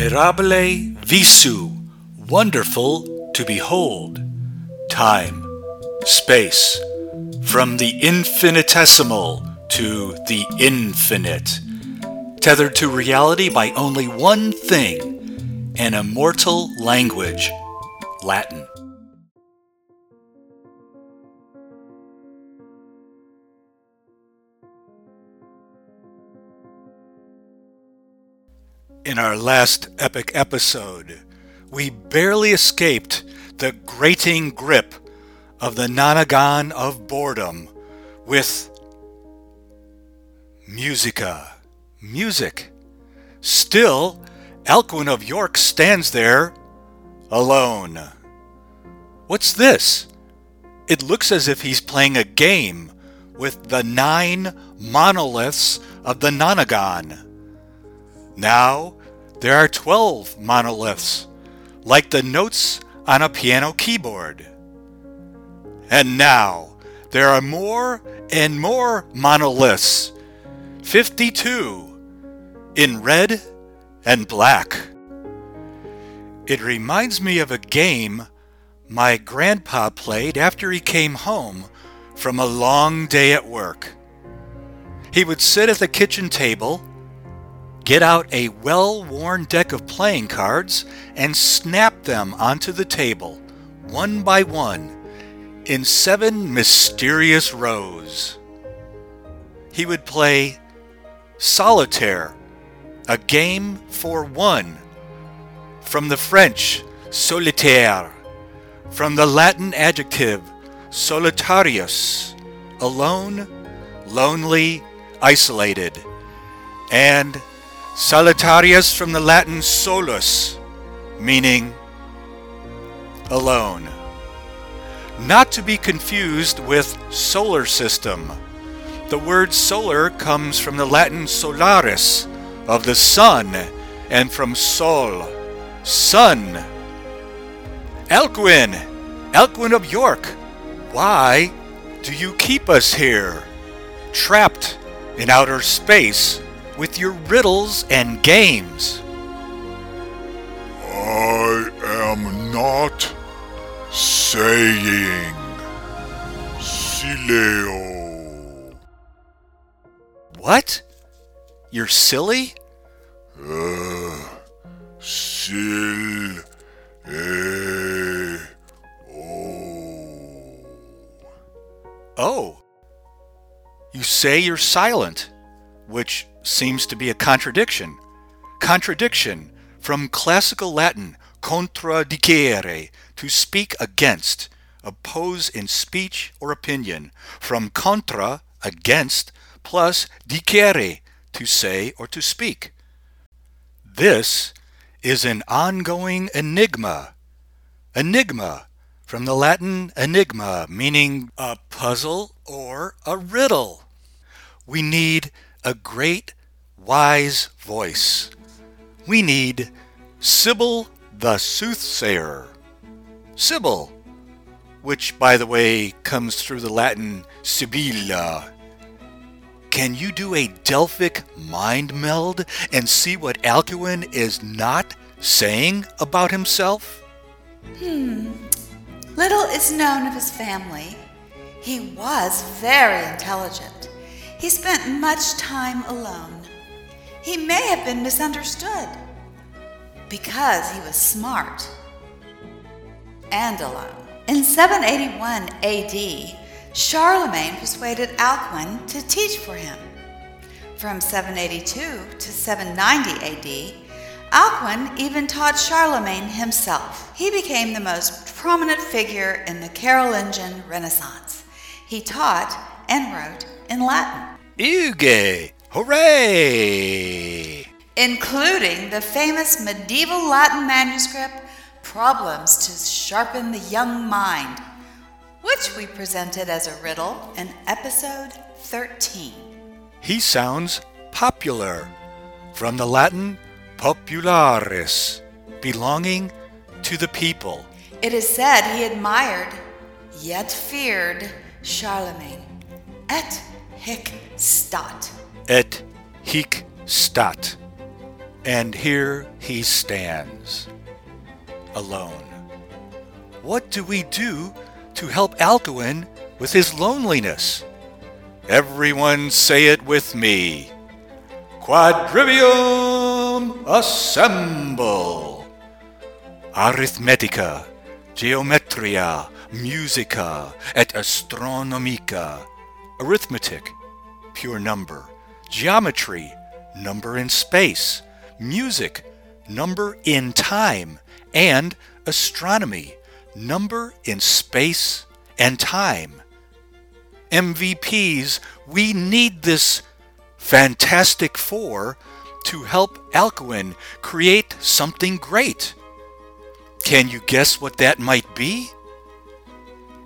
Mirabile visu, wonderful to behold. Time, space, from the infinitesimal to the infinite, tethered to reality by only one thing an immortal language, Latin. In our last epic episode, we barely escaped the grating grip of the nonagon of boredom with musica, music. Still, Alcuin of York stands there alone. What's this? It looks as if he's playing a game with the nine monoliths of the nonagon. Now there are 12 monoliths, like the notes on a piano keyboard. And now there are more and more monoliths, 52, in red and black. It reminds me of a game my grandpa played after he came home from a long day at work. He would sit at the kitchen table Get out a well worn deck of playing cards and snap them onto the table, one by one, in seven mysterious rows. He would play Solitaire, a game for one, from the French solitaire, from the Latin adjective solitarius, alone, lonely, isolated, and Solitarius from the Latin solus, meaning alone. Not to be confused with solar system. The word solar comes from the Latin solaris, of the sun, and from sol, sun. Alcuin, Alcuin of York, why do you keep us here, trapped in outer space? With your riddles and games. I am not saying Sileo. What? You're silly? Uh, sil. Oh. You say you're silent, which seems to be a contradiction. Contradiction from classical Latin contradicere, to speak against, oppose in speech or opinion, from contra, against, plus dicere, to say or to speak. This is an ongoing enigma. Enigma, from the Latin enigma, meaning a puzzle or a riddle. We need a great, wise voice. We need Sybil the Soothsayer. Sybil, which, by the way, comes through the Latin Sibylla. Can you do a Delphic mind meld and see what Alcuin is not saying about himself? Hmm. Little is known of his family. He was very intelligent. He spent much time alone. He may have been misunderstood because he was smart and alone. In 781 AD, Charlemagne persuaded Alcuin to teach for him. From 782 to 790 AD, Alcuin even taught Charlemagne himself. He became the most prominent figure in the Carolingian Renaissance. He taught and wrote in Latin. Euge! Hooray! Including the famous medieval Latin manuscript, Problems to Sharpen the Young Mind, which we presented as a riddle in episode 13. He sounds popular, from the Latin popularis, belonging to the people. It is said he admired, yet feared, Charlemagne. Et hic stat. Et hic stat. And here he stands, alone. What do we do to help Alcuin with his loneliness? Everyone say it with me. Quadrivium assemble! Arithmetica, geometria, musica, et astronomica. Arithmetic, pure number. Geometry, number in space. Music, number in time. And astronomy, number in space and time. MVPs, we need this Fantastic Four to help Alcuin create something great. Can you guess what that might be?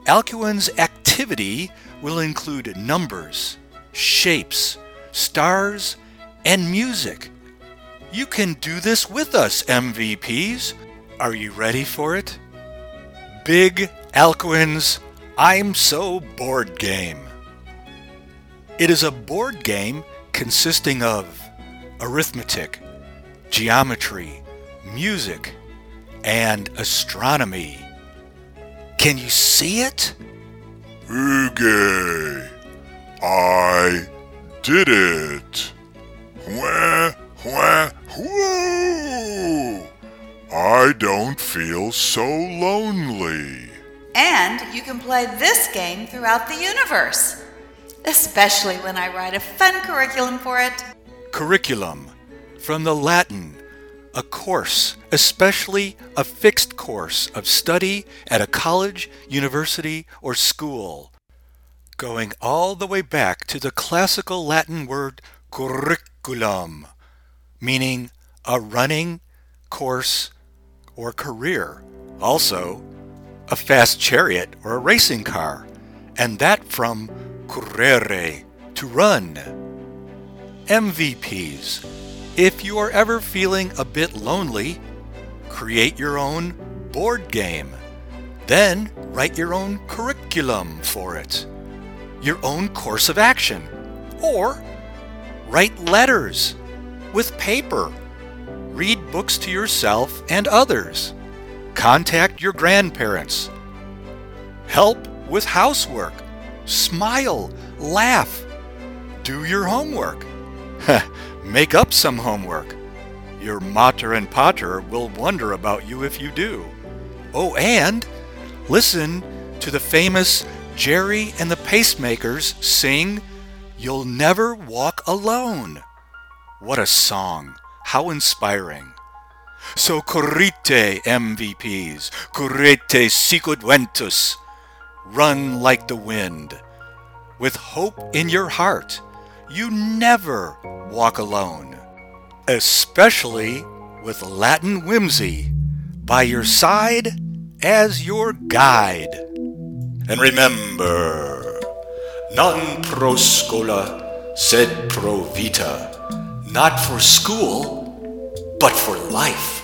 Alcuin's activity will include numbers, shapes, stars, and music. You can do this with us, MVPs. Are you ready for it? Big Alcuin's I'm So Board game. It is a board game consisting of arithmetic, geometry, music, and astronomy. Can you see it? Euge, I did it. Wah, wah, whoo! I don't feel so lonely. And you can play this game throughout the universe, especially when I write a fun curriculum for it. Curriculum, from the Latin, a course, especially a fixed course of study at a college, university, or school, going all the way back to the classical Latin word curriculum, meaning a running course or career. Also, a fast chariot or a racing car, and that from currere, to run. MVPs. If you are ever feeling a bit lonely, create your own board game. Then write your own curriculum for it, your own course of action, or write letters with paper. Read books to yourself and others. Contact your grandparents. Help with housework. Smile, laugh. Do your homework. Make up some homework. Your mater and pater will wonder about you if you do. Oh, and listen to the famous Gerry and the Pacemakers sing You'll Never Walk Alone. What a song! How inspiring! So currite, MVPs, currite sicut ventus. Run like the wind. With hope in your heart, you never walk alone. Especially with Latin whimsy by your side as your guide. And remember, non pro schola, sed pro vita. Not for school, but for life.